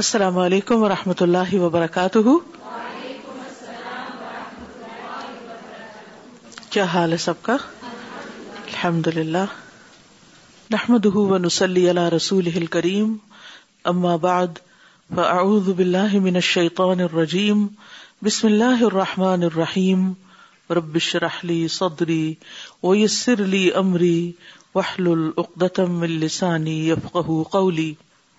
السلام علیکم و رحمۃ اللہ وبرکاتہ کیا حال ہے سب کا الحمد للہ رحمد رسول کریم اما بعد فاعوذ باللہ من الشیطان الرجیم بسم اللہ الرحمٰن الرحیم ربش رحلی صدری ویسر لی امری وحل العقدم السانی قولی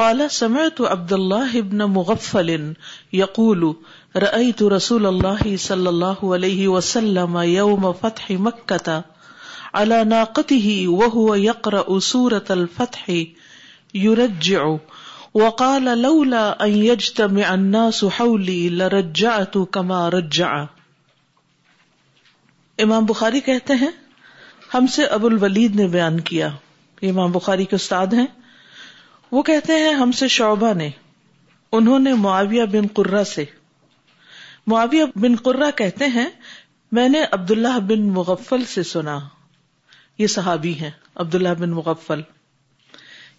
کالا سمعت عبد اللہ ابن مغفل یقول رأيت رسول اللہ صلی اللہ علیہ وسلم یوم فتح مکہ على ناقته وهو الفتح يرجع وقال لولا يجتمع الناس حولي لرجعت كما رجع امام بخاری کہتے ہیں ہم سے ابو الولید نے بیان کیا امام بخاری کے استاد ہیں وہ کہتے ہیں ہم سے شعبہ نے انہوں نے معاویہ بن قرہ سے معاویہ بن قرہ کہتے ہیں میں نے عبداللہ بن مغفل سے سنا یہ صحابی ہیں عبداللہ بن مغفل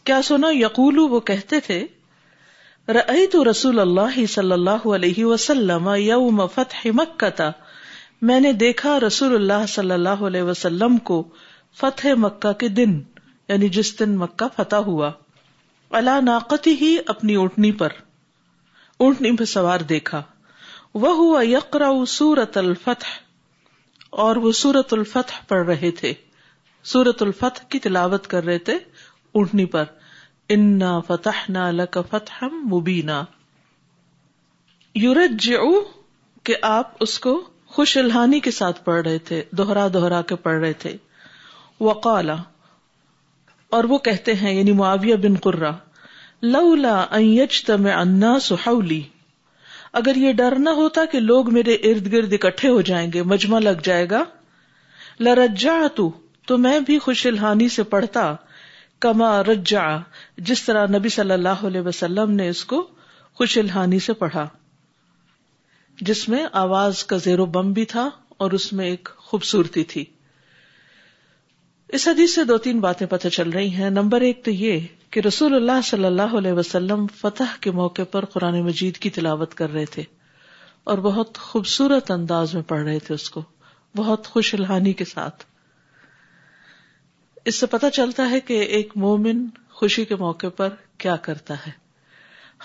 کیا سنا یقولو وہ کہتے تھے رأیت رسول اللہ صلی اللہ علیہ وسلم یوم فتح مکہ میں نے دیکھا رسول اللہ صلی اللہ علیہ وسلم کو فتح مکہ کے دن یعنی جس دن مکہ فتح ہوا اللہ ناقتی ہی اپنی اٹھنی پر اٹھنی پہ سوار دیکھا وہ ہوا یقرا سورت الفتح اور وہ سورت الفتح پڑھ رہے تھے سورت الفتح کی تلاوت کر رہے تھے اٹھنی پر انا فتح نہ لک فتح یورج کہ آپ اس کو خوش الحانی کے ساتھ پڑھ رہے تھے دوہرا دوہرا کے پڑھ رہے تھے وقالا اور وہ کہتے ہیں یعنی معاویہ بن قرا لا یچ تم انا سہولی اگر یہ ڈر نہ ہوتا کہ لوگ میرے ارد گرد اکٹھے ہو جائیں گے مجمع لگ جائے گا لرجا تو میں بھی خوش الحانی سے پڑھتا کما رجا جس طرح نبی صلی اللہ علیہ وسلم نے اس کو خوش الحانی سے پڑھا جس میں آواز کا زیرو بم بھی تھا اور اس میں ایک خوبصورتی تھی اس حدیث سے دو تین باتیں پتہ چل رہی ہیں نمبر ایک تو یہ کہ رسول اللہ صلی اللہ علیہ وسلم فتح کے موقع پر قرآن مجید کی تلاوت کر رہے تھے اور بہت خوبصورت انداز میں پڑھ رہے تھے اس کو بہت خوش الحانی کے ساتھ اس سے پتا چلتا ہے کہ ایک مومن خوشی کے موقع پر کیا کرتا ہے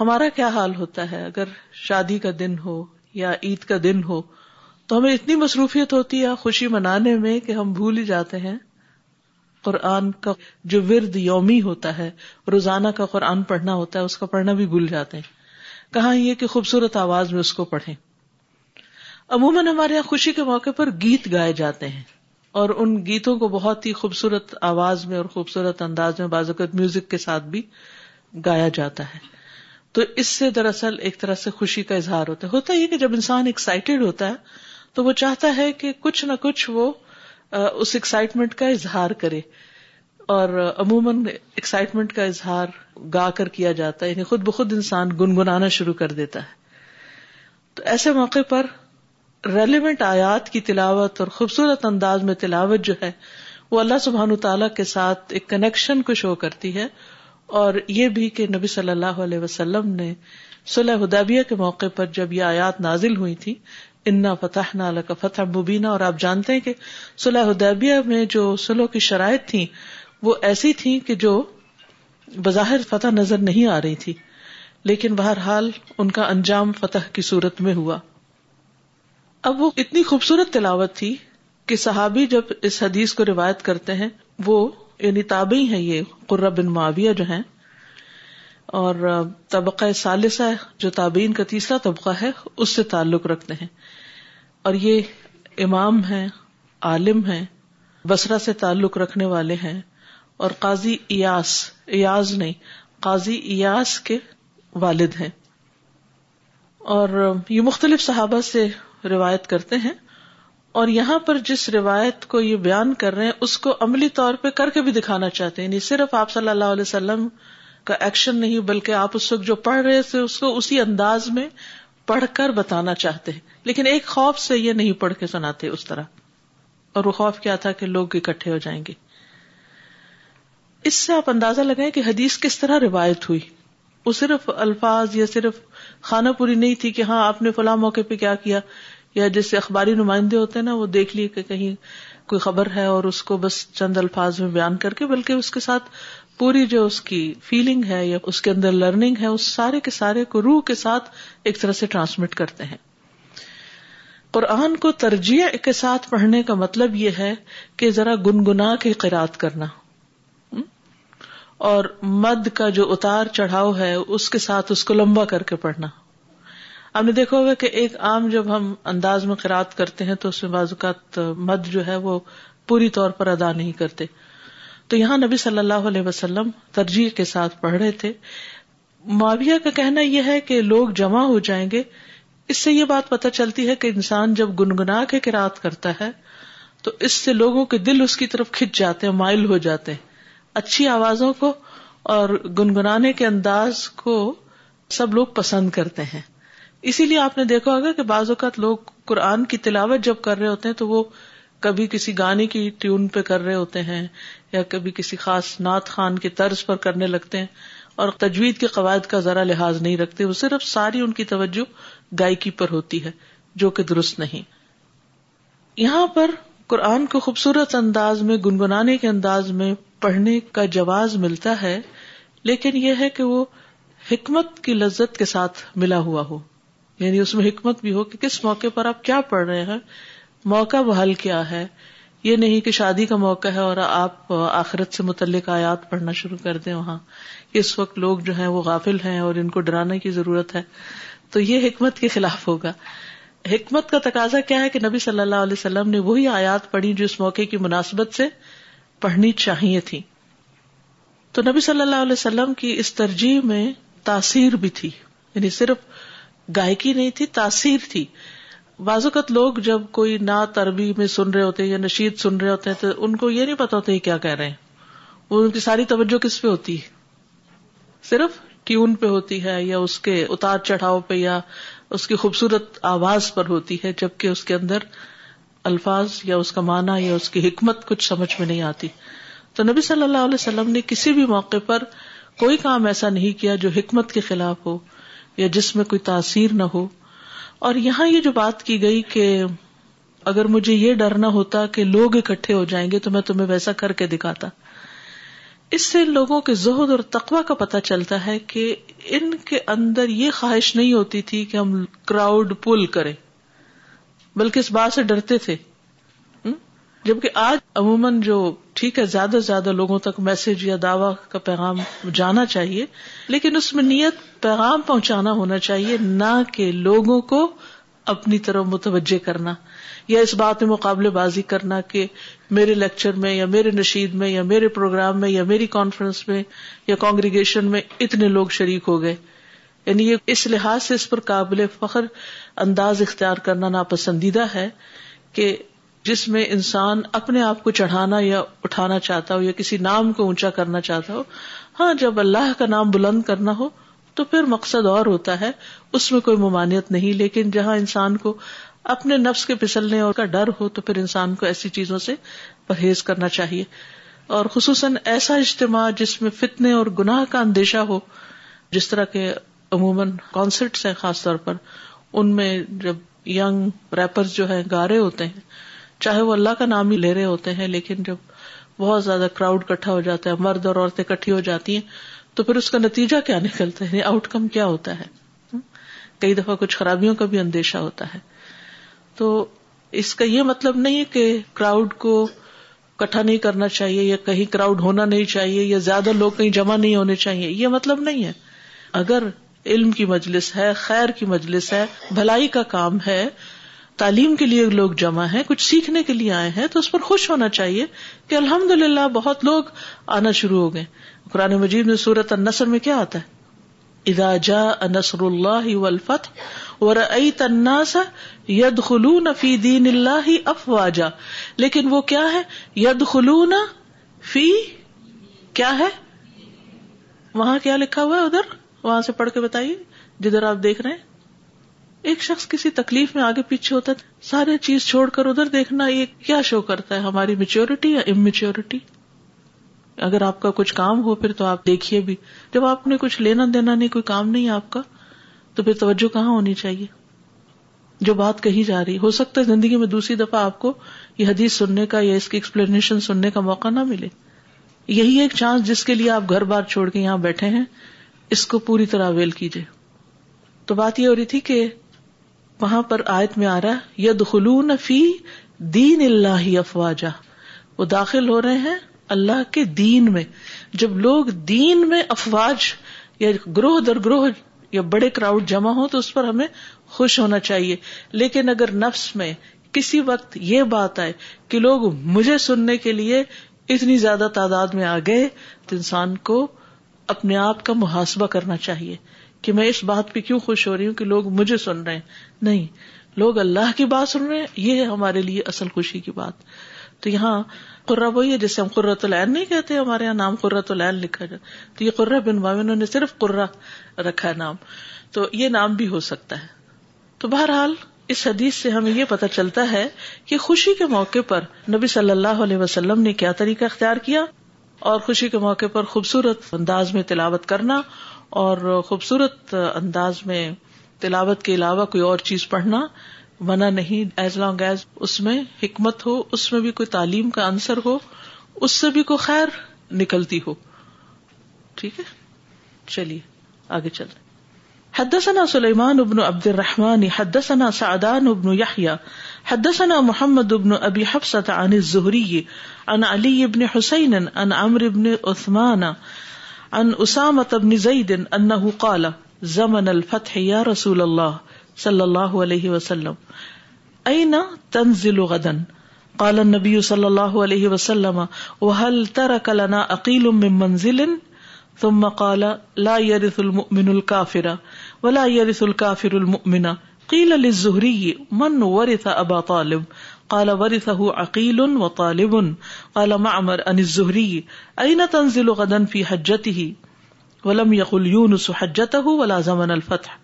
ہمارا کیا حال ہوتا ہے اگر شادی کا دن ہو یا عید کا دن ہو تو ہمیں اتنی مصروفیت ہوتی ہے خوشی منانے میں کہ ہم بھول ہی جاتے ہیں قرآن کا جو ورد یومی ہوتا ہے روزانہ کا قرآن پڑھنا ہوتا ہے اس کا پڑھنا بھی بھول جاتے ہیں کہاں یہ کہ خوبصورت آواز میں اس کو پڑھیں عموماً ہمارے یہاں خوشی کے موقع پر گیت گائے جاتے ہیں اور ان گیتوں کو بہت ہی خوبصورت آواز میں اور خوبصورت انداز میں بازوقت میوزک کے ساتھ بھی گایا جاتا ہے تو اس سے دراصل ایک طرح سے خوشی کا اظہار ہوتا ہے ہوتا یہ کہ جب انسان ایکسائٹیڈ ہوتا ہے تو وہ چاہتا ہے کہ کچھ نہ کچھ وہ اس ایکسائٹمنٹ کا اظہار کرے اور عموماً ایکسائٹمنٹ کا اظہار گا کر کیا جاتا ہے یعنی خود بخود انسان گنگنانا شروع کر دیتا ہے تو ایسے موقع پر ریلیونٹ آیات کی تلاوت اور خوبصورت انداز میں تلاوت جو ہے وہ اللہ سبحان تعالی تعالیٰ کے ساتھ ایک کنیکشن کو شو کرتی ہے اور یہ بھی کہ نبی صلی اللہ علیہ وسلم نے صلی حدیبیہ کے موقع پر جب یہ آیات نازل ہوئی تھی انا فتح نہ اللہ کا فتح مبینہ اور آپ جانتے ہیں کہ صلح ادیبیہ میں جو سلو کی شرائط تھی وہ ایسی تھی کہ جو بظاہر فتح نظر نہیں آ رہی تھی لیکن بہرحال ان کا انجام فتح کی صورت میں ہوا اب وہ اتنی خوبصورت تلاوت تھی کہ صحابی جب اس حدیث کو روایت کرتے ہیں وہ یعنی تابعی ہیں یہ قرہ بن معاویہ جو ہیں اور طبقہ ثالثہ جو تابعین کا تیسرا طبقہ ہے اس سے تعلق رکھتے ہیں اور یہ امام ہیں عالم ہیں بسرا سے تعلق رکھنے والے ہیں اور قاضی ایاس ایاز نہیں قاضی ایاس کے والد ہیں اور یہ مختلف صحابہ سے روایت کرتے ہیں اور یہاں پر جس روایت کو یہ بیان کر رہے ہیں اس کو عملی طور پہ کر کے بھی دکھانا چاہتے ہیں یعنی صرف آپ صلی اللہ علیہ وسلم کا ایکشن نہیں بلکہ آپ اس وقت جو پڑھ رہے تھے اس کو اسی انداز میں پڑھ کر بتانا چاہتے ہیں لیکن ایک خوف سے یہ نہیں پڑھ کے سناتے اس طرح اور وہ خوف کیا تھا کہ لوگ اکٹھے ہو جائیں گے اس سے آپ اندازہ لگائیں کہ حدیث کس طرح روایت ہوئی وہ صرف الفاظ یا صرف خانہ پوری نہیں تھی کہ ہاں آپ نے فلاں موقع پہ کیا کیا یا جیسے اخباری نمائندے ہوتے ہیں نا وہ دیکھ لیے کہ کہیں کوئی خبر ہے اور اس کو بس چند الفاظ میں بیان کر کے بلکہ اس کے ساتھ پوری جو اس کی فیلنگ ہے یا اس کے اندر لرننگ ہے اس سارے کے سارے کو روح کے ساتھ ایک طرح سے ٹرانسمٹ کرتے ہیں قرآن کو ترجیح کے ساتھ پڑھنے کا مطلب یہ ہے کہ ذرا گنگنا کے قرآد کرنا اور مد کا جو اتار چڑھاؤ ہے اس کے ساتھ اس کو لمبا کر کے پڑھنا ہم نے دیکھا ہوگا کہ ایک عام جب ہم انداز میں قرآد کرتے ہیں تو اس میں بعض اوقات مد جو ہے وہ پوری طور پر ادا نہیں کرتے تو یہاں نبی صلی اللہ علیہ وسلم ترجیح کے ساتھ پڑھ رہے تھے معاویہ کا کہنا یہ ہے کہ لوگ جمع ہو جائیں گے اس سے یہ بات پتہ چلتی ہے کہ انسان جب گنگنا کے کراط کرتا ہے تو اس سے لوگوں کے دل اس کی طرف کھچ جاتے ہیں مائل ہو جاتے ہیں اچھی آوازوں کو اور گنگنانے کے انداز کو سب لوگ پسند کرتے ہیں اسی لیے آپ نے دیکھا ہوگا کہ بعض اوقات لوگ قرآن کی تلاوت جب کر رہے ہوتے ہیں تو وہ کبھی کسی گانے کی ٹیون پہ کر رہے ہوتے ہیں یا کبھی کسی خاص نعت خان کے طرز پر کرنے لگتے ہیں اور تجوید کے قواعد کا ذرا لحاظ نہیں رکھتے وہ صرف ساری ان کی توجہ گائکی پر ہوتی ہے جو کہ درست نہیں یہاں پر قرآن کو خوبصورت انداز میں گنگنانے کے انداز میں پڑھنے کا جواز ملتا ہے لیکن یہ ہے کہ وہ حکمت کی لذت کے ساتھ ملا ہوا ہو یعنی اس میں حکمت بھی ہو کہ کس موقع پر آپ کیا پڑھ رہے ہیں موقع بحال کیا ہے یہ نہیں کہ شادی کا موقع ہے اور آپ آخرت سے متعلق آیات پڑھنا شروع کر دیں وہاں اس وقت لوگ جو ہیں وہ غافل ہیں اور ان کو ڈرانے کی ضرورت ہے تو یہ حکمت کے خلاف ہوگا حکمت کا تقاضا کیا ہے کہ نبی صلی اللہ علیہ وسلم نے وہی آیات پڑھی جو اس موقع کی مناسبت سے پڑھنی چاہیے تھی تو نبی صلی اللہ علیہ وسلم کی اس ترجیح میں تاثیر بھی تھی یعنی صرف گائکی نہیں تھی تاثیر تھی بعض لوگ جب کوئی نعت عربی میں سن رہے ہوتے ہیں یا نشید سن رہے ہوتے ہیں تو ان کو یہ نہیں پتا ہوتا کیا کہہ رہے ہیں وہ ان کی ساری توجہ کس پہ ہوتی ہے صرف ٹیون پہ ہوتی ہے یا اس کے اتار چڑھاؤ پہ یا اس کی خوبصورت آواز پر ہوتی ہے جبکہ اس کے اندر الفاظ یا اس کا معنی یا اس کی حکمت کچھ سمجھ میں نہیں آتی تو نبی صلی اللہ علیہ وسلم نے کسی بھی موقع پر کوئی کام ایسا نہیں کیا جو حکمت کے خلاف ہو یا جس میں کوئی تاثیر نہ ہو اور یہاں یہ جو بات کی گئی کہ اگر مجھے یہ ڈرنا ہوتا کہ لوگ اکٹھے ہو جائیں گے تو میں تمہیں ویسا کر کے دکھاتا اس سے لوگوں کے زہد اور تقوا کا پتہ چلتا ہے کہ ان کے اندر یہ خواہش نہیں ہوتی تھی کہ ہم کراؤڈ پل کریں بلکہ اس بات سے ڈرتے تھے جبکہ آج عموماً جو ٹھیک ہے زیادہ سے زیادہ لوگوں تک میسج یا دعوی کا پیغام جانا چاہیے لیکن اس میں نیت پیغام پہنچانا ہونا چاہیے نہ کہ لوگوں کو اپنی طرف متوجہ کرنا یا اس بات میں مقابلے بازی کرنا کہ میرے لیکچر میں یا میرے نشید میں یا میرے پروگرام میں یا میری کانفرنس میں یا کانگریگیشن میں اتنے لوگ شریک ہو گئے یعنی یہ اس لحاظ سے اس پر قابل فخر انداز اختیار کرنا ناپسندیدہ ہے کہ جس میں انسان اپنے آپ کو چڑھانا یا اٹھانا چاہتا ہو یا کسی نام کو اونچا کرنا چاہتا ہو ہاں جب اللہ کا نام بلند کرنا ہو تو پھر مقصد اور ہوتا ہے اس میں کوئی ممانعت نہیں لیکن جہاں انسان کو اپنے نفس کے پھسلنے اور کا ڈر ہو تو پھر انسان کو ایسی چیزوں سے پرہیز کرنا چاہیے اور خصوصاً ایسا اجتماع جس میں فتنے اور گناہ کا اندیشہ ہو جس طرح کے عموماً کانسرٹس ہیں خاص طور پر ان میں جب ینگ ریپر جو ہیں گارے ہوتے ہیں چاہے وہ اللہ کا نام ہی لے رہے ہوتے ہیں لیکن جب بہت زیادہ کراؤڈ کٹھا ہو جاتا ہے مرد اور عورتیں کٹھی ہو جاتی ہیں تو پھر اس کا نتیجہ کیا نکلتا ہے آؤٹ یعنی کم کیا ہوتا ہے کئی دفعہ کچھ خرابیوں کا بھی اندیشہ ہوتا ہے تو اس کا یہ مطلب نہیں کہ کراؤڈ کو کٹھا نہیں کرنا چاہیے یا کہیں کراؤڈ ہونا نہیں چاہیے یا زیادہ لوگ کہیں جمع نہیں ہونے چاہیے یہ مطلب نہیں ہے اگر علم کی مجلس ہے خیر کی مجلس ہے بھلائی کا کام ہے تعلیم کے لیے لوگ جمع ہیں کچھ سیکھنے کے لیے آئے ہیں تو اس پر خوش ہونا چاہیے کہ الحمد للہ بہت لوگ آنا شروع ہو گئے قرآن مجید میں النصر میں کیا آتا ہے اللہ فی دین اف افواجا لیکن وہ کیا ہے ید خلون فی کیا ہے وہاں کیا لکھا ہوا ہے ادھر وہاں سے پڑھ کے بتائیے جدھر آپ دیکھ رہے ہیں ایک شخص کسی تکلیف میں آگے پیچھے ہوتا ہے سارے چیز چھوڑ کر ادھر دیکھنا یہ کیا شو کرتا ہے ہماری میچیورٹی یا ام میچورٹی اگر آپ کا کچھ کام ہو پھر تو آپ دیکھیے بھی جب آپ نے کچھ لینا دینا نہیں کوئی کام نہیں آپ کا تو پھر توجہ کہاں ہونی چاہیے جو بات کہی جا رہی ہو سکتا ہے زندگی میں دوسری دفعہ آپ کو یہ حدیث سننے کا یا اس کی ایکسپلینیشن سننے کا موقع نہ ملے یہی ایک چانس جس کے لیے آپ گھر بار چھوڑ کے یہاں بیٹھے ہیں اس کو پوری طرح اویل کیجیے تو بات یہ ہو رہی تھی کہ وہاں پر آیت میں آ رہا ہے ید خلون فی دین اللہ افواجہ وہ داخل ہو رہے ہیں اللہ کے دین میں جب لوگ دین میں افواج یا گروہ در گروہ یا بڑے کراؤڈ جمع ہو تو اس پر ہمیں خوش ہونا چاہیے لیکن اگر نفس میں کسی وقت یہ بات آئے کہ لوگ مجھے سننے کے لیے اتنی زیادہ تعداد میں آ گئے تو انسان کو اپنے آپ کا محاسبہ کرنا چاہیے کہ میں اس بات پہ کیوں خوش ہو رہی ہوں کہ لوگ مجھے سن رہے ہیں نہیں لوگ اللہ کی بات سن رہے ہیں یہ ہے ہمارے لیے اصل خوشی کی بات تو یہاں قرہ وہی ہے جسے ہم قرۃ العین نہیں کہتے ہمارے یہاں نام قرۃ العین لکھا تو یہ قرہ بن نے صرف قرہ رکھا ہے نام تو یہ نام بھی ہو سکتا ہے تو بہرحال اس حدیث سے ہمیں یہ پتہ چلتا ہے کہ خوشی کے موقع پر نبی صلی اللہ علیہ وسلم نے کیا طریقہ اختیار کیا اور خوشی کے موقع پر خوبصورت انداز میں تلاوت کرنا اور خوبصورت انداز میں تلاوت کے علاوہ کوئی اور چیز پڑھنا منع نہیں ایز لانگ ایز اس میں حکمت ہو اس میں بھی کوئی تعلیم کا عنصر ہو اس سے بھی کوئی خیر نکلتی ہو ٹھیک ہے چلیے آگے چل حدثنا حد ثنا سلیمان ابن عبد الرحمن حد ثنا سعدان ابن یاحیہ حد ثنا محمد ابن ابی حفص عن زہری ان علی ابن حسین ان عمر ابن عثمان ان اسامہ بن زید انه قال زمن الفتح یا رسول اللہ صلی اللہ علیہ وسلم اين تنزل غدا قال النبي صلى الله عليه وسلم وهل ترك لنا اقيل من منزل ثم قال لا يرث المؤمن الكافر ولا يرث الكافر المؤمن قيل للزهري من ورث ابا طالب قالاورتہ عقیل ان الفتح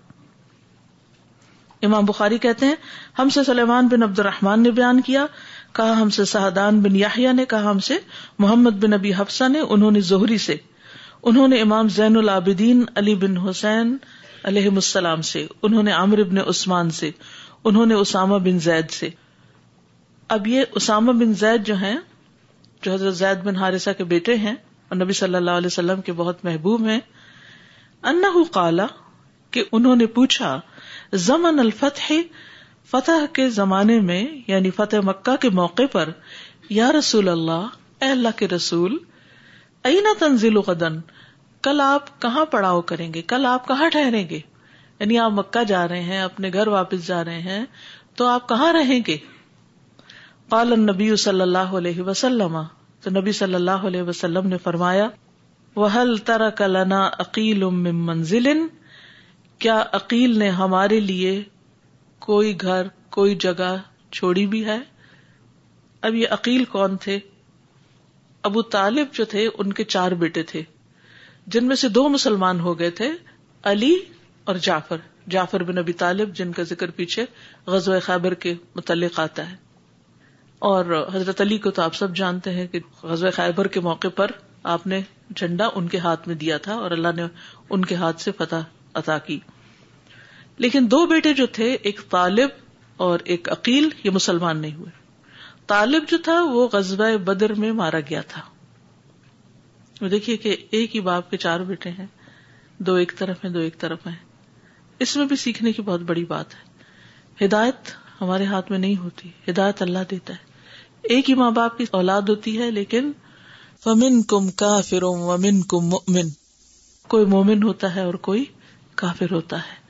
امام بخاری کہتے ہیں ہم سے سلیمان بن عبد الرحمان نے بیان کیا کہا ہم سے سہدان بن یاحیہ نے کہا ہم سے محمد بن ابی حفصہ نے زہری سے انہوں نے امام زین العابدین علی بن حسین علیہ السلام سے انہوں نے عامر بن عثمان سے انہوں نے اسامہ بن زید سے اب یہ اسامہ بن زید جو ہیں جو حضرت زید بن حارثہ کے بیٹے ہیں اور نبی صلی اللہ علیہ وسلم کے بہت محبوب ہیں قالا کہ انہوں نے پوچھا زمن الفتح فتح کے زمانے میں یعنی فتح مکہ کے موقع پر یا رسول اللہ اے اللہ کے رسول اینا تنزل تنزیل قدن کل آپ کہاں پڑاؤ کریں گے کل آپ کہاں ٹھہریں گے یعنی آپ مکہ جا رہے ہیں اپنے گھر واپس جا رہے ہیں تو آپ کہاں رہیں گے کالن نبی اللہ علیہ وسلم تو نبی صلی اللہ علیہ وسلم نے فرمایا وحل الترا کلانا عقیل منزل کیا عقیل نے ہمارے لیے کوئی گھر کوئی جگہ چھوڑی بھی ہے اب یہ عقیل کون تھے ابو طالب جو تھے ان کے چار بیٹے تھے جن میں سے دو مسلمان ہو گئے تھے علی اور جعفر جعفر بن ابی طالب جن کا ذکر پیچھے غزوہ خیبر کے متعلق آتا ہے اور حضرت علی کو تو آپ سب جانتے ہیں کہ غزوہ خیبر کے موقع پر آپ نے جھنڈا ان کے ہاتھ میں دیا تھا اور اللہ نے ان کے ہاتھ سے فتح عطا کی لیکن دو بیٹے جو تھے ایک طالب اور ایک عقیل یہ مسلمان نہیں ہوئے طالب جو تھا وہ غزوہ بدر میں مارا گیا تھا دیکھیے کہ ایک ہی باپ کے چار بیٹے ہیں دو ایک طرف ہیں دو ایک طرف ہیں اس میں بھی سیکھنے کی بہت بڑی بات ہے ہدایت ہمارے ہاتھ میں نہیں ہوتی ہدایت اللہ دیتا ہے ایک ہی ماں باپ کی اولاد ہوتی ہے لیکن فمن کم کافر ومن کم مومن کوئی مومن ہوتا ہے اور کوئی کافر ہوتا ہے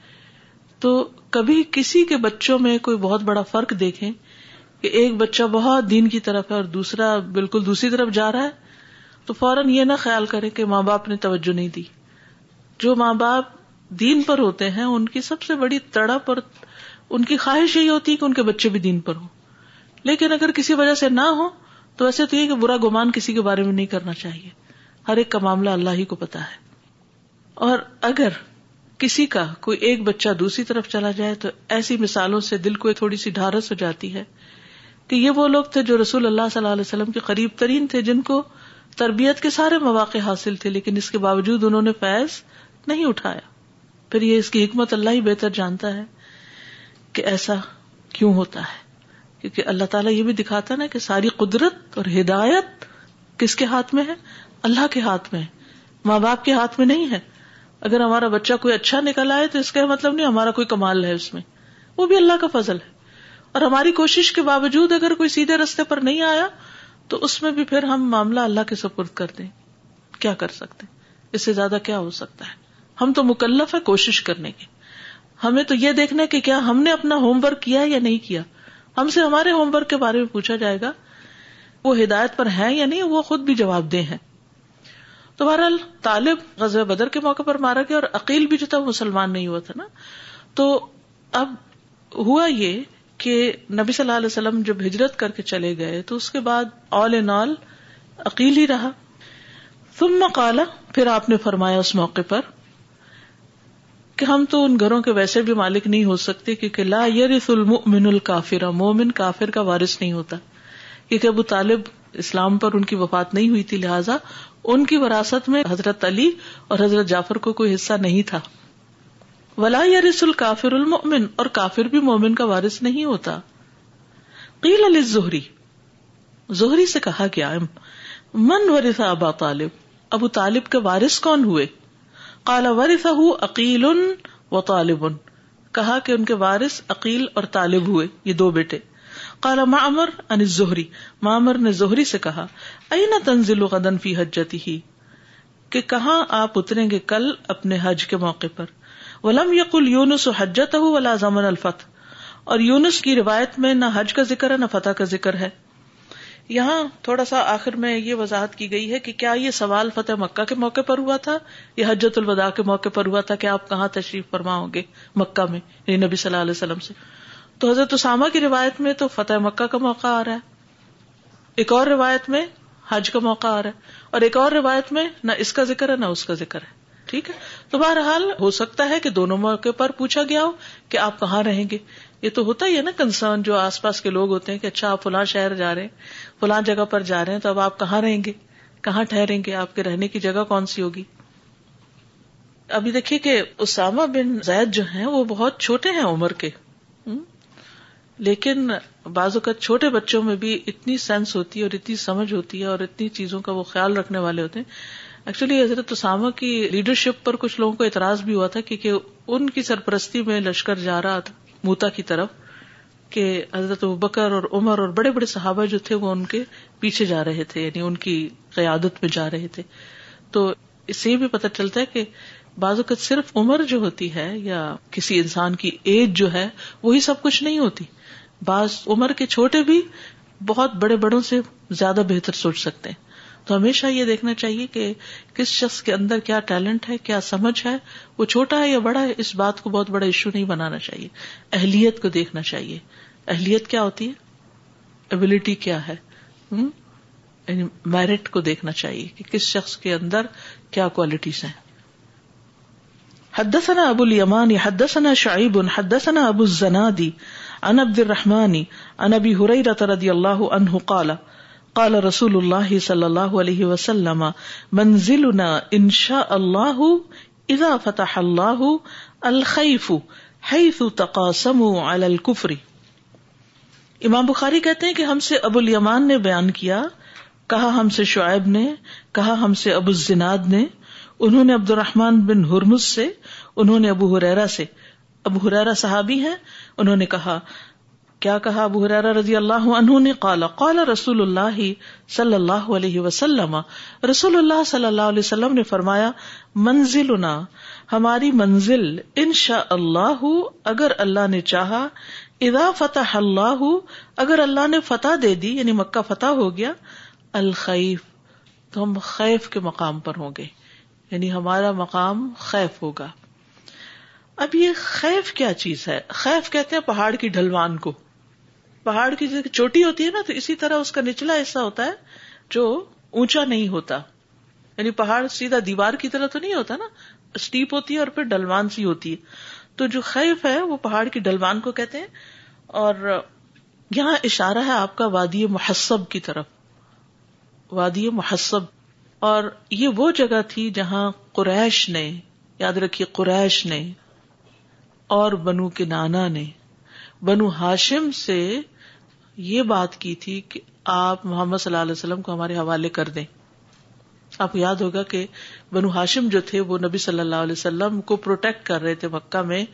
تو کبھی کسی کے بچوں میں کوئی بہت بڑا فرق دیکھیں کہ ایک بچہ بہت دین کی طرف ہے اور دوسرا بالکل دوسری طرف جا رہا ہے تو فوراً یہ نہ خیال کرے کہ ماں باپ نے توجہ نہیں دی جو ماں باپ دین پر ہوتے ہیں ان کی سب سے بڑی تڑپ اور ان کی خواہش یہی ہوتی ہے کہ ان کے بچے بھی دین پر ہوں لیکن اگر کسی وجہ سے نہ ہو تو ویسے تو یہ کہ برا گمان کسی کے بارے میں نہیں کرنا چاہیے ہر ایک کا معاملہ اللہ ہی کو پتا ہے اور اگر کسی کا کوئی ایک بچہ دوسری طرف چلا جائے تو ایسی مثالوں سے دل کو تھوڑی سی ڈھارس ہو جاتی ہے کہ یہ وہ لوگ تھے جو رسول اللہ صلی اللہ علیہ وسلم کے قریب ترین تھے جن کو تربیت کے سارے مواقع حاصل تھے لیکن اس کے باوجود انہوں نے فیض نہیں اٹھایا پھر یہ اس کی حکمت اللہ ہی بہتر جانتا ہے کہ ایسا کیوں ہوتا ہے کیونکہ اللہ تعالیٰ یہ بھی دکھاتا نا کہ ساری قدرت اور ہدایت کس کے ہاتھ میں ہے اللہ کے ہاتھ میں ہے ماں باپ کے ہاتھ میں نہیں ہے اگر ہمارا بچہ کوئی اچھا نکل آئے تو اس کا مطلب نہیں ہمارا کوئی کمال ہے اس میں وہ بھی اللہ کا فضل ہے اور ہماری کوشش کے باوجود اگر کوئی سیدھے رستے پر نہیں آیا تو اس میں بھی پھر ہم معاملہ اللہ کے سپرد کر دیں کیا کر سکتے ہیں اس سے زیادہ کیا ہو سکتا ہے ہم تو مکلف ہے کوشش کرنے کی ہمیں تو یہ دیکھنا ہے کہ کیا ہم نے اپنا ہوم ورک کیا یا نہیں کیا ہم سے ہمارے ہوم ورک کے بارے میں پوچھا جائے گا وہ ہدایت پر ہے یا نہیں وہ خود بھی جواب دے ہیں تو بہرحال طالب غزب بدر کے موقع پر مارا گیا اور عقیل بھی جو تھا مسلمان نہیں ہوا تھا نا تو اب ہوا یہ کہ نبی صلی اللہ علیہ وسلم جب ہجرت کر کے چلے گئے تو اس کے بعد آل ان آل عقیل ہی رہا ثم کالا پھر آپ نے فرمایا اس موقع پر کہ ہم تو ان گھروں کے ویسے بھی مالک نہیں ہو سکتے کیونکہ لا المؤمن الکافر مومن کافر کا وارث نہیں ہوتا کیونکہ ابو طالب اسلام پر ان کی وفات نہیں ہوئی تھی لہٰذا ان کی وراثت میں حضرت علی اور حضرت جعفر کو کوئی حصہ نہیں تھا ولا یسول الکافر المن اور کافر بھی مومن کا وارث نہیں ہوتا قیل علی زہری زہری سے کہا گیا من ورثہ ابا طالب ابو طالب کے وارث کون ہوئے کالا ورث عقیل و طالب کہا کہ ان کے وارث عقیل اور طالب ہوئے یہ دو بیٹے کالا معمر ان زہری معمر نے زہری سے کہا ائی نہ غدن و حجتی حج جاتی ہی کہاں آپ اتریں گے کل اپنے حج کے موقع پر ولم یقل یونس و حجت ولا ضمن الفت اور یونس کی روایت میں نہ حج کا ذکر ہے نہ فتح کا ذکر ہے یہاں تھوڑا سا آخر میں یہ وضاحت کی گئی ہے کہ کیا یہ سوال فتح مکہ کے موقع پر ہوا تھا یا حجت الوداع کے موقع پر ہوا تھا کہ آپ کہاں تشریف فرما ہوں گے مکہ میں یعنی نبی صلی اللہ علیہ وسلم سے تو حضرت اسامہ کی روایت میں تو فتح مکہ کا موقع آ رہا ہے ایک اور روایت میں حج کا موقع آ رہا ہے اور ایک اور روایت میں نہ اس کا ذکر ہے نہ اس کا ذکر ہے ٹھیک ہے تو بہرحال ہو سکتا ہے کہ دونوں موقع پر پوچھا گیا ہو کہ آپ کہاں رہیں گے یہ تو ہوتا ہی ہے نا کنسرن جو آس پاس کے لوگ ہوتے ہیں کہ اچھا آپ فلاں شہر جا رہے ہیں فلاں جگہ پر جا رہے ہیں تو اب آپ کہاں رہیں گے کہاں ٹھہریں گے آپ کے رہنے کی جگہ کون سی ہوگی ابھی دیکھیے کہ اسامہ بن زید جو ہیں وہ بہت چھوٹے ہیں عمر کے لیکن بعض اوقات چھوٹے بچوں میں بھی اتنی سینس ہوتی ہے اور اتنی سمجھ ہوتی ہے اور اتنی چیزوں کا وہ خیال رکھنے والے ہوتے ہیں ایکچولی حضرت اسامہ کی لیڈرشپ پر کچھ لوگوں کو اعتراض بھی ہوا تھا کیونکہ ان کی سرپرستی میں لشکر جا رہا تھا موتا کی طرف کہ حضرت بکر اور عمر اور بڑے بڑے صحابہ جو تھے وہ ان کے پیچھے جا رہے تھے یعنی ان کی قیادت میں جا رہے تھے تو اس سے یہ بھی پتہ چلتا ہے کہ بعض اوقات صرف عمر جو ہوتی ہے یا کسی انسان کی ایج جو ہے وہی سب کچھ نہیں ہوتی بعض عمر کے چھوٹے بھی بہت بڑے بڑوں سے زیادہ بہتر سوچ سکتے ہیں تو ہمیشہ یہ دیکھنا چاہیے کہ کس شخص کے اندر کیا ٹیلنٹ ہے کیا سمجھ ہے وہ چھوٹا ہے یا بڑا ہے اس بات کو بہت بڑا ایشو نہیں بنانا چاہیے اہلیت کو دیکھنا چاہیے اہلیت کیا ہوتی ہے ابلٹی کیا ہے میرٹ یعنی کو دیکھنا چاہیے کہ کس شخص کے اندر کیا کوالٹیز ہیں حدثنا ابو الیمان حدثنا شعیب حدثنا ابو الزنادی عبد الرحمن عن ابی حریرہ رضی اللہ عنہ قال قال رسول اللہ صلی اللہ علیہ وسلم منزلنا ان شاء اللہ اذا فتح اللہ الخیف حیث تقاسموا على الكفر امام بخاری کہتے ہیں کہ ہم سے ابو الیمان نے بیان کیا کہا ہم سے شعیب نے کہا ہم سے ابو الزناد نے انہوں نے عبد الرحمان بن ہرمز سے انہوں نے ابو حریرا سے ابو حریرا صحابی ہیں انہوں نے کہا کیا کہا ابو حرارہ رضی اللہ عنہ نے قال رسول اللہ صلی اللہ علیہ وسلم رسول اللہ صلی اللہ علیہ وسلم نے فرمایا منزلنا ہماری منزل انشاء اللہ اگر اللہ نے چاہا ادا فتح اللہ اگر اللہ نے فتح دے دی یعنی مکہ فتح ہو گیا الخیف تو ہم خیف کے مقام پر ہوں گے یعنی ہمارا مقام خیف ہوگا اب یہ خیف کیا چیز ہے خیف کہتے ہیں پہاڑ کی ڈھلوان کو پہاڑ کی جگہ چوٹی ہوتی ہے نا تو اسی طرح اس کا نچلا ایسا ہوتا ہے جو اونچا نہیں ہوتا یعنی پہاڑ سیدھا دیوار کی طرح تو نہیں ہوتا نا اسٹیپ ہوتی ہے اور پھر ڈلوان سی ہوتی ہے تو جو خیف ہے وہ پہاڑ کی ڈلوان کو کہتے ہیں اور یہاں اشارہ ہے آپ کا وادی محسب کی طرف وادی محسب اور یہ وہ جگہ تھی جہاں قریش نے یاد رکھیے قریش نے اور بنو کے نانا نے بنو ہاشم سے یہ بات کی تھی کہ آپ محمد صلی اللہ علیہ وسلم کو ہمارے حوالے کر دیں آپ کو یاد ہوگا کہ بنو ہاشم جو تھے وہ نبی صلی اللہ علیہ وسلم کو پروٹیکٹ کر رہے تھے مکہ میں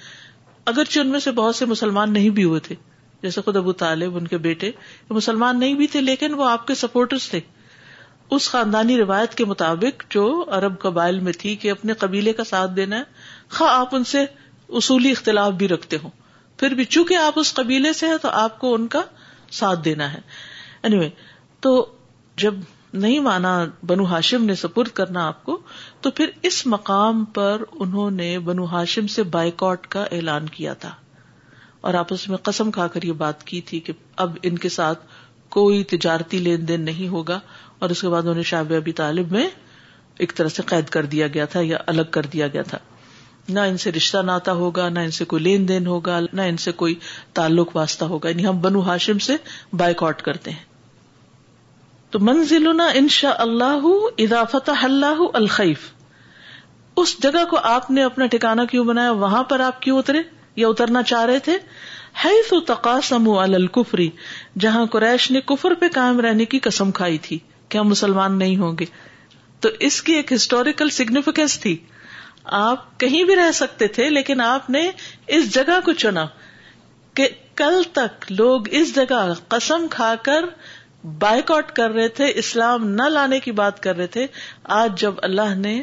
اگرچہ ان میں سے بہت سے مسلمان نہیں بھی ہوئے تھے جیسے خود ابو طالب ان کے بیٹے مسلمان نہیں بھی تھے لیکن وہ آپ کے سپورٹرز تھے اس خاندانی روایت کے مطابق جو عرب قبائل میں تھی کہ اپنے قبیلے کا ساتھ دینا ہے خا آپ ان سے اصولی اختلاف بھی رکھتے ہوں پھر بھی چونکہ آپ اس قبیلے سے ہیں تو آپ کو ان کا ساتھ دینا ہے anyway, تو جب نہیں مانا بنو ہاشم نے سپرد کرنا آپ کو تو پھر اس مقام پر انہوں نے بنو ہاشم سے بائیکاٹ کا اعلان کیا تھا اور آپس میں قسم کھا کر یہ بات کی تھی کہ اب ان کے ساتھ کوئی تجارتی لین دین نہیں ہوگا اور اس کے بعد انہیں شاب ابی طالب میں ایک طرح سے قید کر دیا گیا تھا یا الگ کر دیا گیا تھا نہ ان سے رشتہ ناتا ہوگا نہ ان سے کوئی لین دین ہوگا نہ ان سے کوئی تعلق واسطہ ہوگا یعنی ہم بنو ہاشم سے بائک آٹ کرتے ہیں تو منزل ان شاء اللہ اضافت اللہ الخیف اس جگہ کو آپ نے اپنا ٹھکانا کیوں بنایا وہاں پر آپ کیوں اترے یا اترنا چاہ رہے تھے تو الکفری جہاں قریش نے کفر پہ کائم رہنے کی قسم کھائی تھی کہ ہم مسلمان نہیں ہوں گے تو اس کی ایک ہسٹوریکل سگنیفیکینس تھی آپ کہیں بھی رہ سکتے تھے لیکن آپ نے اس جگہ کو چنا کہ کل تک لوگ اس جگہ قسم کھا کر بائک آؤٹ کر رہے تھے اسلام نہ لانے کی بات کر رہے تھے آج جب اللہ نے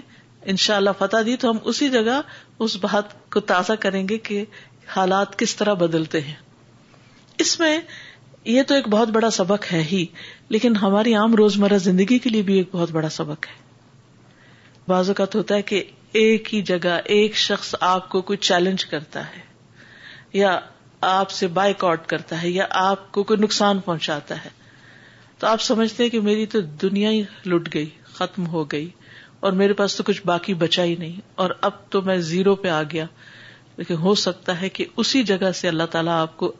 ان شاء اللہ فتح دی تو ہم اسی جگہ اس بات کو تازہ کریں گے کہ حالات کس طرح بدلتے ہیں اس میں یہ تو ایک بہت بڑا سبق ہے ہی لیکن ہماری عام روزمرہ زندگی کے لیے بھی ایک بہت بڑا سبق ہے بعض اوقات ہوتا ہے کہ ایک ہی جگہ ایک شخص آپ کو کوئی چیلنج کرتا ہے یا آپ سے بائک آؤٹ کرتا ہے یا آپ کو کوئی نقصان پہنچاتا ہے تو آپ سمجھتے ہیں کہ میری تو دنیا ہی لٹ گئی ختم ہو گئی اور میرے پاس تو کچھ باقی بچا ہی نہیں اور اب تو میں زیرو پہ آ گیا لیکن ہو سکتا ہے کہ اسی جگہ سے اللہ تعالیٰ آپ کو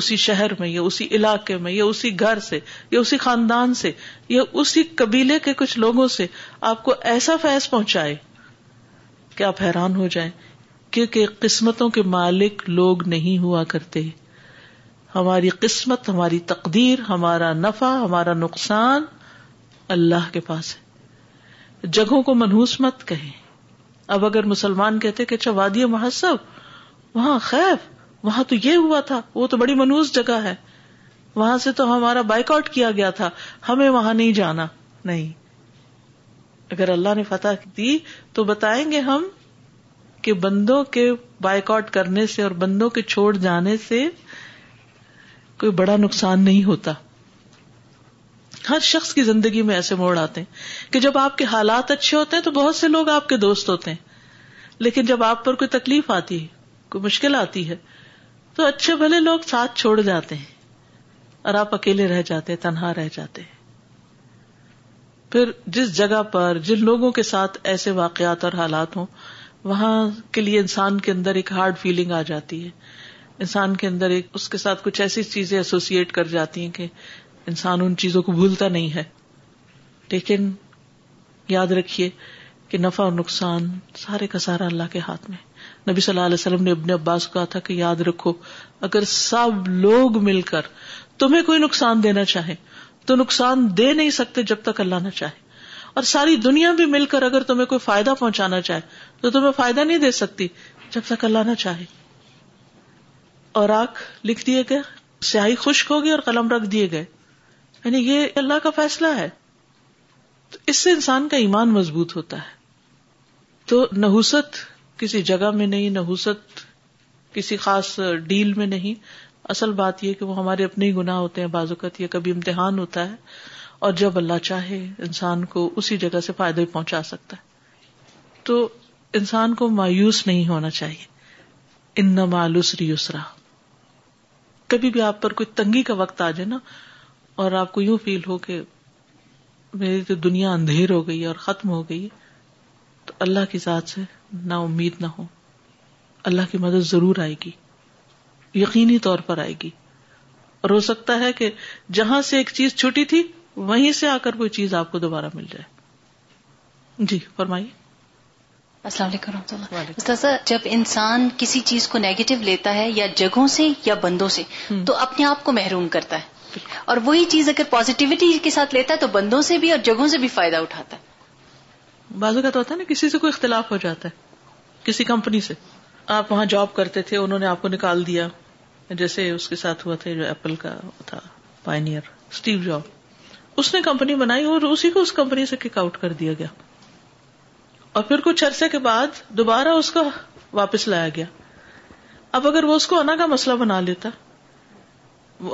اسی شہر میں یا اسی علاقے میں یا اسی گھر سے یا اسی خاندان سے یا اسی قبیلے کے کچھ لوگوں سے آپ کو ایسا فیض پہنچائے کہ آپ حیران ہو جائیں کیونکہ قسمتوں کے مالک لوگ نہیں ہوا کرتے ہماری قسمت ہماری تقدیر ہمارا نفع ہمارا نقصان اللہ کے پاس ہے جگہوں کو مت کہیں اب اگر مسلمان کہتے کہ اچھا وادی محسب وہاں خیف وہاں تو یہ ہوا تھا وہ تو بڑی منوس جگہ ہے وہاں سے تو ہمارا بائک آؤٹ کیا گیا تھا ہمیں وہاں نہیں جانا نہیں اگر اللہ نے فتح دی تو بتائیں گے ہم کہ بندوں کے بائک آؤٹ کرنے سے اور بندوں کے چھوڑ جانے سے کوئی بڑا نقصان نہیں ہوتا ہر شخص کی زندگی میں ایسے موڑ آتے ہیں کہ جب آپ کے حالات اچھے ہوتے ہیں تو بہت سے لوگ آپ کے دوست ہوتے ہیں لیکن جب آپ پر کوئی تکلیف آتی ہے کوئی مشکل آتی ہے تو اچھے بھلے لوگ ساتھ چھوڑ جاتے ہیں اور آپ اکیلے رہ جاتے ہیں تنہا رہ جاتے ہیں پھر جس جگہ پر جن لوگوں کے ساتھ ایسے واقعات اور حالات ہوں وہاں کے لیے انسان کے اندر ایک ہارڈ فیلنگ آ جاتی ہے انسان کے اندر ایک اس کے ساتھ کچھ ایسی چیزیں ایسوسیٹ کر جاتی ہیں کہ انسان ان چیزوں کو بھولتا نہیں ہے لیکن یاد رکھیے کہ نفع اور نقصان سارے کا سارا اللہ کے ہاتھ میں نبی صلی اللہ علیہ وسلم نے ابن عباس کو کہا تھا کہ یاد رکھو اگر سب لوگ مل کر تمہیں کوئی نقصان دینا چاہیں تو نقصان دے نہیں سکتے جب تک اللہ نہ چاہے اور ساری دنیا بھی مل کر اگر تمہیں کوئی فائدہ پہنچانا چاہے تو تمہیں فائدہ نہیں دے سکتی جب تک اللہ نہ چاہے اور آخ لکھ دیے گئے سیاہی خشک ہوگی اور قلم رکھ دیے گئے یعنی یہ اللہ کا فیصلہ ہے تو اس سے انسان کا ایمان مضبوط ہوتا ہے تو نحوست کسی جگہ میں نہیں نحوست کسی خاص ڈیل میں نہیں اصل بات یہ کہ وہ ہمارے اپنے ہی گناہ ہوتے ہیں بازوقت یا کبھی امتحان ہوتا ہے اور جب اللہ چاہے انسان کو اسی جگہ سے فائدہ ہی پہنچا سکتا ہے تو انسان کو مایوس نہیں ہونا چاہیے ان مالوسری ریوسرا کبھی بھی آپ پر کوئی تنگی کا وقت آ جائے نا اور آپ کو یوں فیل ہو کہ میری تو دنیا اندھیر ہو گئی اور ختم ہو گئی تو اللہ کی ذات سے نہ امید نہ ہو اللہ کی مدد ضرور آئے گی یقینی طور پر آئے گی اور ہو سکتا ہے کہ جہاں سے ایک چیز چھٹی تھی وہیں سے آ کر کوئی چیز آپ کو دوبارہ مل جائے جی فرمائیے السلام علیکم رحمۃ اللہ جب انسان کسی چیز کو نیگیٹو لیتا ہے یا جگہوں سے یا بندوں سے تو اپنے آپ کو محروم کرتا ہے اور وہی چیز اگر پازیٹیوٹی کے ساتھ لیتا ہے تو بندوں سے بھی اور جگہوں سے بھی فائدہ اٹھاتا ہے بازو کا تو ہوتا ہے نا کسی سے کوئی اختلاف ہو جاتا ہے کسی کمپنی سے آپ وہاں جاب کرتے تھے انہوں نے آپ کو نکال دیا جیسے اس کے ساتھ ہوا تھا جو ایپل کا تھا پائنیئر اسٹیو جاب اس نے کمپنی بنائی اور اسی کو اس کمپنی سے کک آؤٹ کر دیا گیا اور پھر کچھ عرصے کے بعد دوبارہ اس کا واپس لایا گیا اب اگر وہ اس کو انا کا مسئلہ بنا لیتا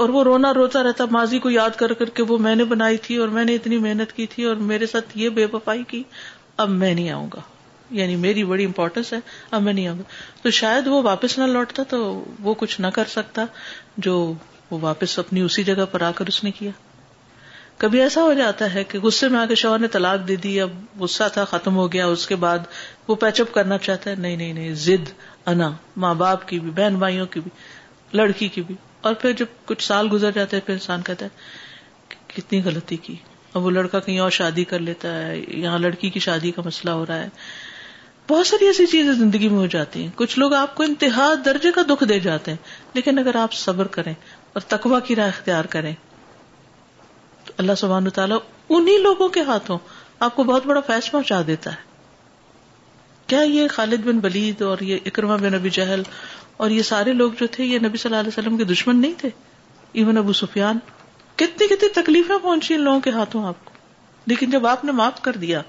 اور وہ رونا روتا رہتا ماضی کو یاد کر کر کے وہ میں نے بنائی تھی اور میں نے اتنی محنت کی تھی اور میرے ساتھ یہ بے وفائی کی اب میں نہیں آؤں گا یعنی میری بڑی امپورٹینس ہے اب میں نہیں آؤں گا تو شاید وہ واپس نہ لوٹتا تو وہ کچھ نہ کر سکتا جو وہ واپس اپنی اسی جگہ پر آ کر اس نے کیا کبھی ایسا ہو جاتا ہے کہ غصے میں آ کے شوہر نے طلاق دے دی اب غصہ تھا ختم ہو گیا اس کے بعد وہ پیچ اپ کرنا چاہتا ہے نہیں نہیں نہیں زد انا ماں باپ کی بھی بہن بھائیوں کی بھی لڑکی کی بھی اور پھر جب کچھ سال گزر جاتے ہیں پھر انسان کہتا ہے کتنی غلطی کی اب وہ لڑکا کہیں اور شادی کر لیتا ہے یہاں لڑکی کی شادی کا مسئلہ ہو رہا ہے بہت ساری ایسی چیزیں زندگی میں ہو جاتی ہیں کچھ لوگ آپ کو انتہا درجے کا دکھ دے جاتے ہیں لیکن اگر آپ صبر کریں اور تقوا کی راہ اختیار کریں تو اللہ سبحان تعالیٰ انہی لوگوں کے ہاتھوں آپ کو بہت بڑا فیض پہنچا دیتا ہے کیا یہ خالد بن بلید اور یہ اکرما بن نبی جہل اور یہ سارے لوگ جو تھے یہ نبی صلی اللہ علیہ وسلم کے دشمن نہیں تھے ایون ابو سفیان کتنی کتنی تکلیفیں پہنچی ان لوگوں کے ہاتھوں آپ کو لیکن جب آپ نے معاف کر دیا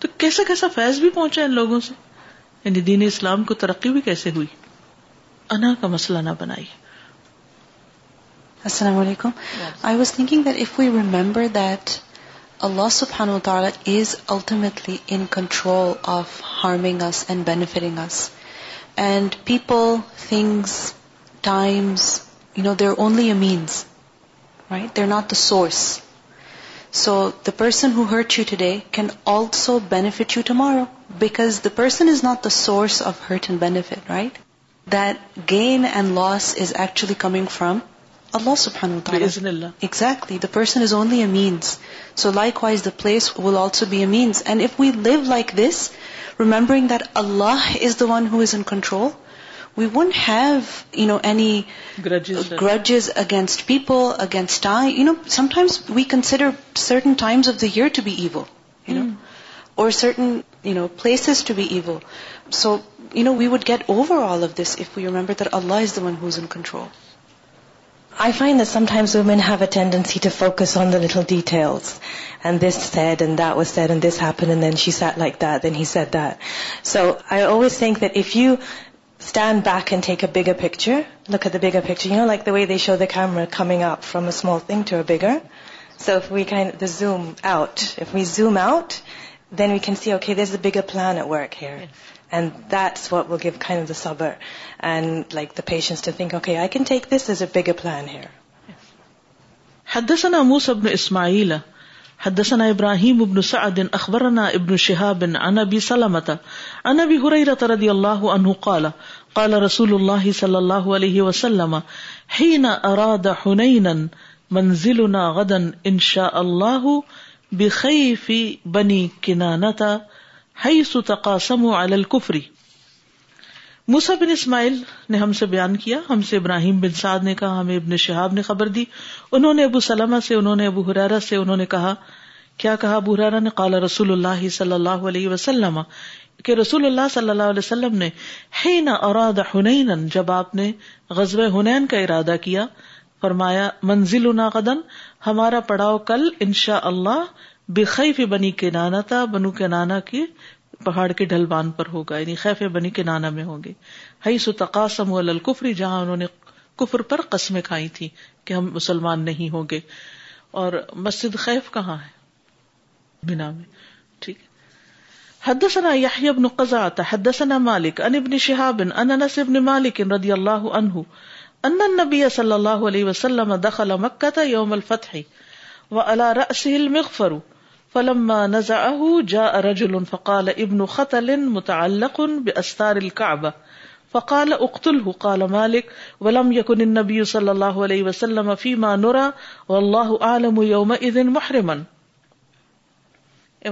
تو کیسا کیسا فیض بھی پہنچا ان لوگوں سے یعنی دین اسلام کو ترقی بھی کیسے ہوئی انا کا مسئلہ نہ بنائی السلام علیکم I was thinking that we remember that اللہ و تعالیٰ is ultimately in control of harming us and people things times you know they're only a means right they're not the source So the person who hurt you today can also benefit you tomorrow, because the person is not the source of hurt and benefit, right? That gain and loss is actually coming from Allah subhanahu wa ta'ala. Exactly. The person is only a means. So likewise, the place will also be a means. And if we live like this, remembering that Allah is the one who is in control, we wouldn't have, any grudges against people, against time. Sometimes we consider certain times of the year to be evil, hmm. or certain, places to be evil. So, we would get over all of this if we remember that Allah is the one who's in control. I find that sometimes women have a tendency to focus on the little details. And this said, and that was said, and this happened, and then she sat like that, then he said that. So I always think that if you take a bigger picture the way show دیکھ coming together zoom we zoom was a big plan worker patience a big plan حدثنا ابراہیم ابن سعد اخبرنا ابن شہاب عن ابی سلمت عن ابی حریرہ رضی اللہ عنہ قال قال رسول اللہ صلی اللہ علیہ وسلم حین اراد حنینا منزلنا غدا ان شاء اللہ بخیف بنی کنانتا حيث تقاسموا على الكفر موسا بن اسماعیل نے ہم سے بیان کیا ہم سے ابراہیم بن سعد نے کہا ہمیں ابن شہاب نے خبر دی انہوں نے ابو سلم سے انہوں نے ابو حرارا سے انہوں نے کہا کیا کہا ابو ہرارا نے رسول اللہ صلی اللہ علیہ وسلم کہ رسول اللہ اللہ صلی علیہ وسلم نے جب آپ نے غزب حنین کا ارادہ کیا فرمایا منزل النا قدن ہمارا پڑاؤ کل ان شاء اللہ بخیف بنی کے نانا تھا بنو کے نانا کی پہاڑ کے ڈھلوان پر ہوگا یعنی خیف بنی کے نانا میں ہوں گے ہئی ستقاسم الکفری جہاں انہوں نے کفر پر قسمیں کھائی تھی کہ ہم مسلمان نہیں ہوں گے اور مسجد خیف کہاں ہے بنا میں ٹھیک ہے حدثنا يحيى بن قزعة حدثنا مالك عن ابن شهاب عن انس بن مالك رضي الله عنه ان النبي صلى الله عليه وسلم دخل مكه يوم الفتح وعلى راسه المغفر فلما نزعه جاء رجل فقال ابن خطل متعلق باستار الكعبه فقال اقتله قال مالك ولم يكن النبي صلى الله عليه وسلم فيما نرى والله اعلم يومئذ محرما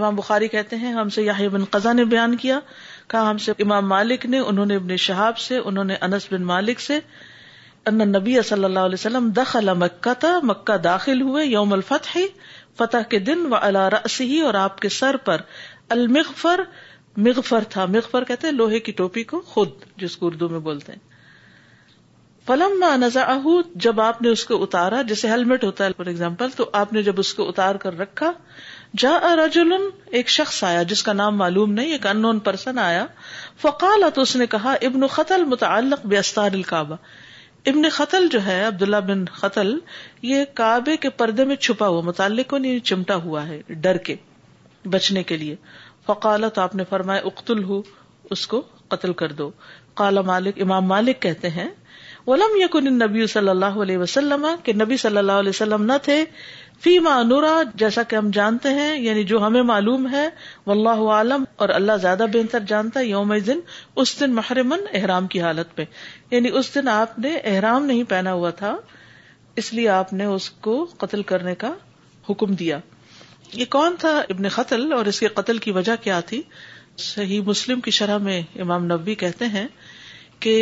امام بخاری کہتے ہیں ہم سے یحیی بن قزا نے بیان کیا کہا ہم سے امام مالک نے انہوں نے ابن شہاب سے انہوں نے انس بن مالک سے ان نبی صلی اللہ علیہ وسلم دخل مکہ مکہ داخل ہوئے یوم الفتح فتح کے دن وہ آپ کے سر پر المغفر مغفر تھا مغفر کہتے ہیں لوہے کی ٹوپی کو خود جس کو اردو میں بولتے ہیں فلم نزا جب آپ نے اس کو اتارا جیسے ہیلمٹ ہوتا ہے فار ایگزامپل تو آپ نے جب اس کو اتار کر رکھا جا رجل ایک شخص آیا جس کا نام معلوم نہیں ایک ان نون پرسن آیا فقال اس نے کہا ابن قطل متعلق بے استار ابن قتل جو ہے عبداللہ بن قتل یہ کعبے کے پردے میں چھپا ہوا متعلق کو نہیں چمٹا ہوا ہے ڈر کے بچنے کے لیے فقالت آپ نے فرمایا اقتل ہو اس کو قتل کر دو کالا مالک امام مالک کہتے ہیں ولم یقن نبی صلی اللہ علیہ وسلم کہ نبی صلی اللہ علیہ وسلم نہ تھے فی معنورا جیسا کہ ہم جانتے ہیں یعنی جو ہمیں معلوم ہے واللہ اللہ عالم اور اللہ زیادہ بہتر جانتا ہے یوم دن اس دن محرمن احرام کی حالت میں یعنی اس دن آپ نے احرام نہیں پہنا ہوا تھا اس لیے آپ نے اس کو قتل کرنے کا حکم دیا یہ کون تھا ابن قتل اور اس کے قتل کی وجہ کیا تھی صحیح مسلم کی شرح میں امام نبی کہتے ہیں کہ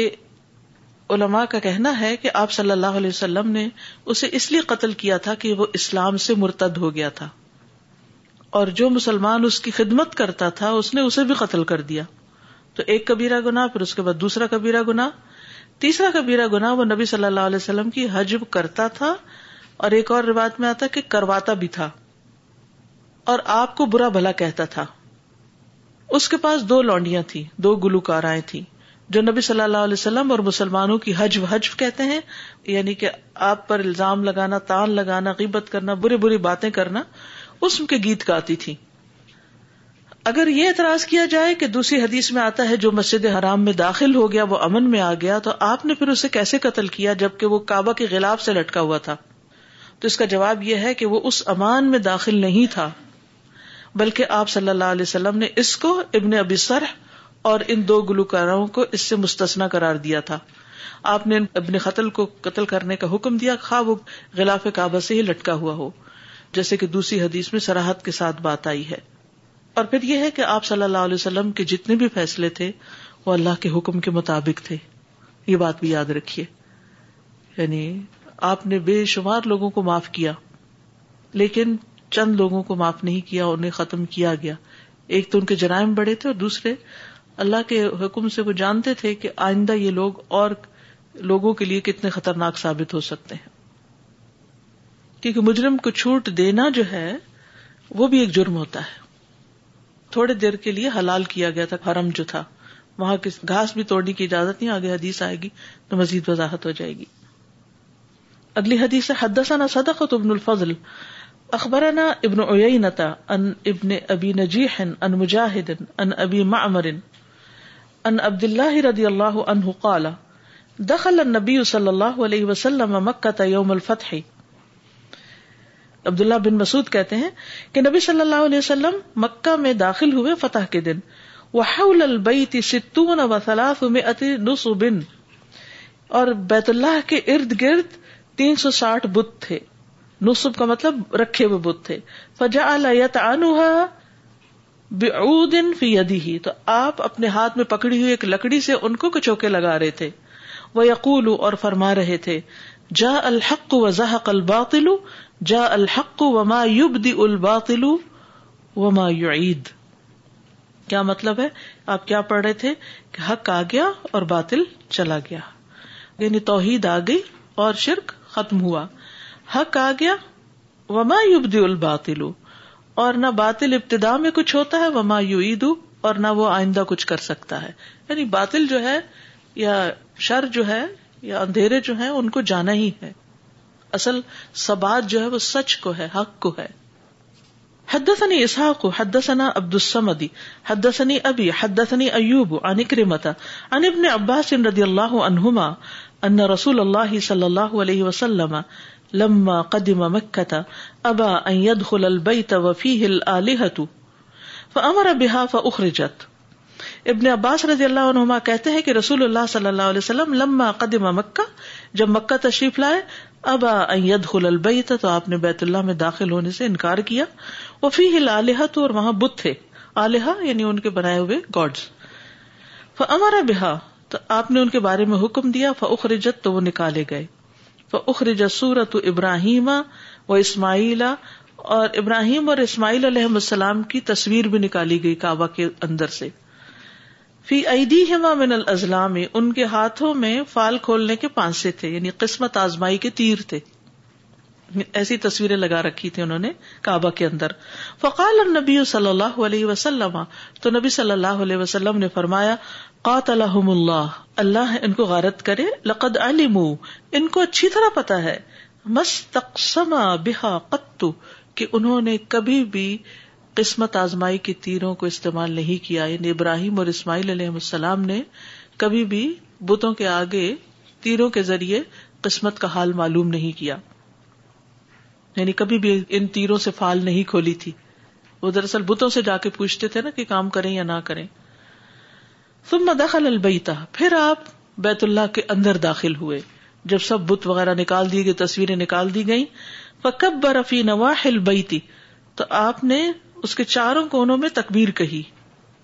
علماء کا کہنا ہے کہ آپ صلی اللہ علیہ وسلم نے اسے اس لیے قتل کیا تھا کہ وہ اسلام سے مرتد ہو گیا تھا اور جو مسلمان اس کی خدمت کرتا تھا اس نے اسے بھی قتل کر دیا تو ایک کبیرہ گنا پھر اس کے بعد دوسرا کبیرہ گنا تیسرا کبیرہ گنا وہ نبی صلی اللہ علیہ وسلم کی حجب کرتا تھا اور ایک اور روایت میں آتا کہ کرواتا بھی تھا اور آپ کو برا بھلا کہتا تھا اس کے پاس دو لونڈیاں تھیں دو گلوکارائیں تھیں جو نبی صلی اللہ علیہ وسلم اور مسلمانوں کی حج حج کہتے ہیں یعنی کہ آپ پر الزام لگانا تان لگانا غیبت کرنا بری بری باتیں کرنا اس کے گیت گاتی تھی اگر یہ اعتراض کیا جائے کہ دوسری حدیث میں آتا ہے جو مسجد حرام میں داخل ہو گیا وہ امن میں آ گیا تو آپ نے پھر اسے کیسے قتل کیا جبکہ وہ کعبہ کے غلاف سے لٹکا ہوا تھا تو اس کا جواب یہ ہے کہ وہ اس امان میں داخل نہیں تھا بلکہ آپ صلی اللہ علیہ وسلم نے اس کو ابن ابی سرح اور ان دو گلوکاروں کو اس سے مستثنا کرار دیا تھا آپ نے ابن قتل کو قتل کرنے کا حکم دیا خواب سے ہی لٹکا ہوا ہو جیسے کہ دوسری حدیث میں سراہد کے ساتھ بات آئی ہے اور پھر یہ ہے کہ آپ صلی اللہ علیہ وسلم کے جتنے بھی فیصلے تھے وہ اللہ کے حکم کے مطابق تھے یہ بات بھی یاد رکھیے یعنی آپ نے بے شمار لوگوں کو معاف کیا لیکن چند لوگوں کو معاف نہیں کیا انہیں ختم کیا گیا ایک تو ان کے جرائم بڑے تھے اور دوسرے اللہ کے حکم سے وہ جانتے تھے کہ آئندہ یہ لوگ اور لوگوں کے لیے کتنے خطرناک ثابت ہو سکتے ہیں کیونکہ مجرم کو چھوٹ دینا جو ہے وہ بھی ایک جرم ہوتا ہے تھوڑے دیر کے لیے حلال کیا گیا تھا حرم جو تھا وہاں کس گھاس بھی توڑنے کی اجازت نہیں آگے حدیث آئے گی تو مزید وضاحت ہو جائے گی اگلی حدیث ہے حدثنا صدقت ابن الفضل اخبرنا ابن ان ابن ابی نجیح ان مجاہد ان ابی معمر ان عبد اللہ رضی اللہ عنہ قال دخل النبی صلی اللہ علیہ وسلم مکہ یوم الفتح عبد عبداللہ بن مسعود کہتے ہیں کہ نبی صلی اللہ علیہ وسلم مکہ میں داخل ہوئے فتح کے دن وحول البیت ستون و ثلاثمائت نصب اور بیت اللہ کے ارد گرد تین سو ساٹھ بت تھے نصب کا مطلب رکھے ہوئے بت تھے فجعل يطعنها فی فیدی ہی تو آپ اپنے ہاتھ میں پکڑی ہوئی ایک لکڑی سے ان کو کچوکے لگا رہے تھے وہ یقول اور فرما رہے تھے جا الحق و زحق الباطل جا الحق وما دی و وما یو کیا مطلب ہے آپ کیا پڑھ رہے تھے کہ حق آ گیا اور باطل چلا گیا یعنی توحید آ گئی اور شرک ختم ہوا حق آ گیا وما یوبدی ال باطلو اور نہ باطل ابتدا میں کچھ ہوتا ہے وہ یو عید اور نہ وہ آئندہ کچھ کر سکتا ہے یعنی باطل جو ہے یا شر جو ہے یا اندھیرے جو ہے ان کو جانا ہی ہے اصل جو ہے وہ سچ کو ہے حق کو ہے حدثني اسحاق حدثنا عبد الصمد حدثني ابي حدثني ايوب عن كرمه عن ابن عباس رضي الله عنهما ان رسول الله صلى الله عليه وسلم لما قدم ابا فاخرجت ابن عباس رضی اللہ کہتے ہیں کہ رسول اللہ صلی اللہ علیہ وسلم لما قدم مکہ جب مکہ تشریف لائے ابا ان خل البئی تھا تو آپ نے بیت اللہ میں داخل ہونے سے انکار کیا وہ فی ہل تو اور وہاں بت تھے آلیہ یعنی ان کے بنائے ہوئے فامر بها تو آپ نے ان کے بارے میں حکم دیا فاخرجت تو وہ نکالے گئے اخرج سورت ابراہیم و اسماعیلا اور ابراہیم اور اسماعیل علیہ السلام کی تصویر بھی نکالی گئی کعبہ کے اندر سے فی عیدی ہما من ان کے ہاتھوں میں فال کھولنے کے پانسے تھے یعنی قسمت آزمائی کے تیر تھے ایسی تصویریں لگا رکھی تھی انہوں نے کعبہ کے اندر فقال النبی صلی اللہ علیہ وسلم تو نبی صلی اللہ علیہ وسلم نے فرمایا قات الحم اللہ اللہ ان کو غارت کرے لقد علی مو ان کو اچھی طرح پتا ہے مستقسما بحا قطو کہ انہوں نے کبھی بھی قسمت آزمائی کے تیروں کو استعمال نہیں کیا یعنی ابراہیم اور اسماعیل علیہ السلام نے کبھی بھی بتوں کے آگے تیروں کے ذریعے قسمت کا حال معلوم نہیں کیا یعنی کبھی بھی ان تیروں سے فال نہیں کھولی تھی وہ دراصل بتوں سے جا کے پوچھتے تھے نا کہ کام کریں یا نہ کریں ثم دخل البیتا پھر آپ بیت اللہ کے اندر داخل ہوئے جب سب بت وغیرہ نکال دی گئے تصویریں نکال دی گئی نوا ہلبی تو آپ نے اس کے چاروں کونوں میں تقبیر کہی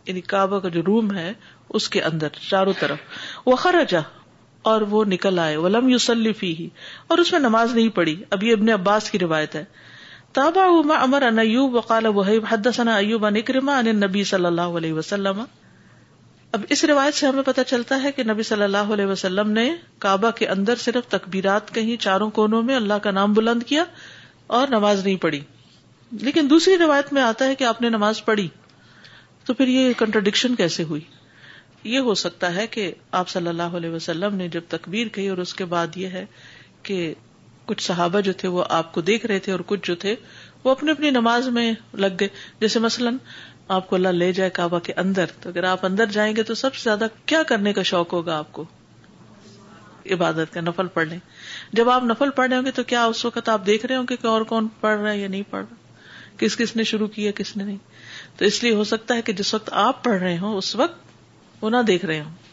یعنی کعبہ کا جو روم ہے اس کے اندر چاروں طرف وہ خراج اور وہ نکل آئے ولہم یوسلفی ہی اور اس میں نماز نہیں پڑی ابھی ابن عباس کی روایت ہے تابا اُما امر انوب وقال وحیب حد ایوب نکرما نبی صلی اللہ علیہ وسلم اب اس روایت سے ہمیں پتہ چلتا ہے کہ نبی صلی اللہ علیہ وسلم نے کعبہ کے اندر صرف تکبیرات کہیں چاروں کونوں میں اللہ کا نام بلند کیا اور نماز نہیں پڑھی لیکن دوسری روایت میں آتا ہے کہ آپ نے نماز پڑھی تو پھر یہ کنٹرڈکشن کیسے ہوئی یہ ہو سکتا ہے کہ آپ صلی اللہ علیہ وسلم نے جب تکبیر کہی اور اس کے بعد یہ ہے کہ کچھ صحابہ جو تھے وہ آپ کو دیکھ رہے تھے اور کچھ جو تھے وہ اپنی اپنی نماز میں لگ گئے جیسے مثلاً آپ کو اللہ لے جائے کعبہ کے اندر تو اگر آپ اندر جائیں گے تو سب سے زیادہ کیا کرنے کا شوق ہوگا آپ کو عبادت کا نفل پڑھ لیں جب آپ نفل پڑھ رہے ہوں گے تو کیا اس وقت آپ دیکھ رہے ہوں گے کہ اور کون پڑھ رہا ہے یا نہیں پڑھ رہا کس کس نے شروع کیا کس نے نہیں تو اس لیے ہو سکتا ہے کہ جس وقت آپ پڑھ رہے ہوں اس وقت وہ نہ دیکھ رہے ہوں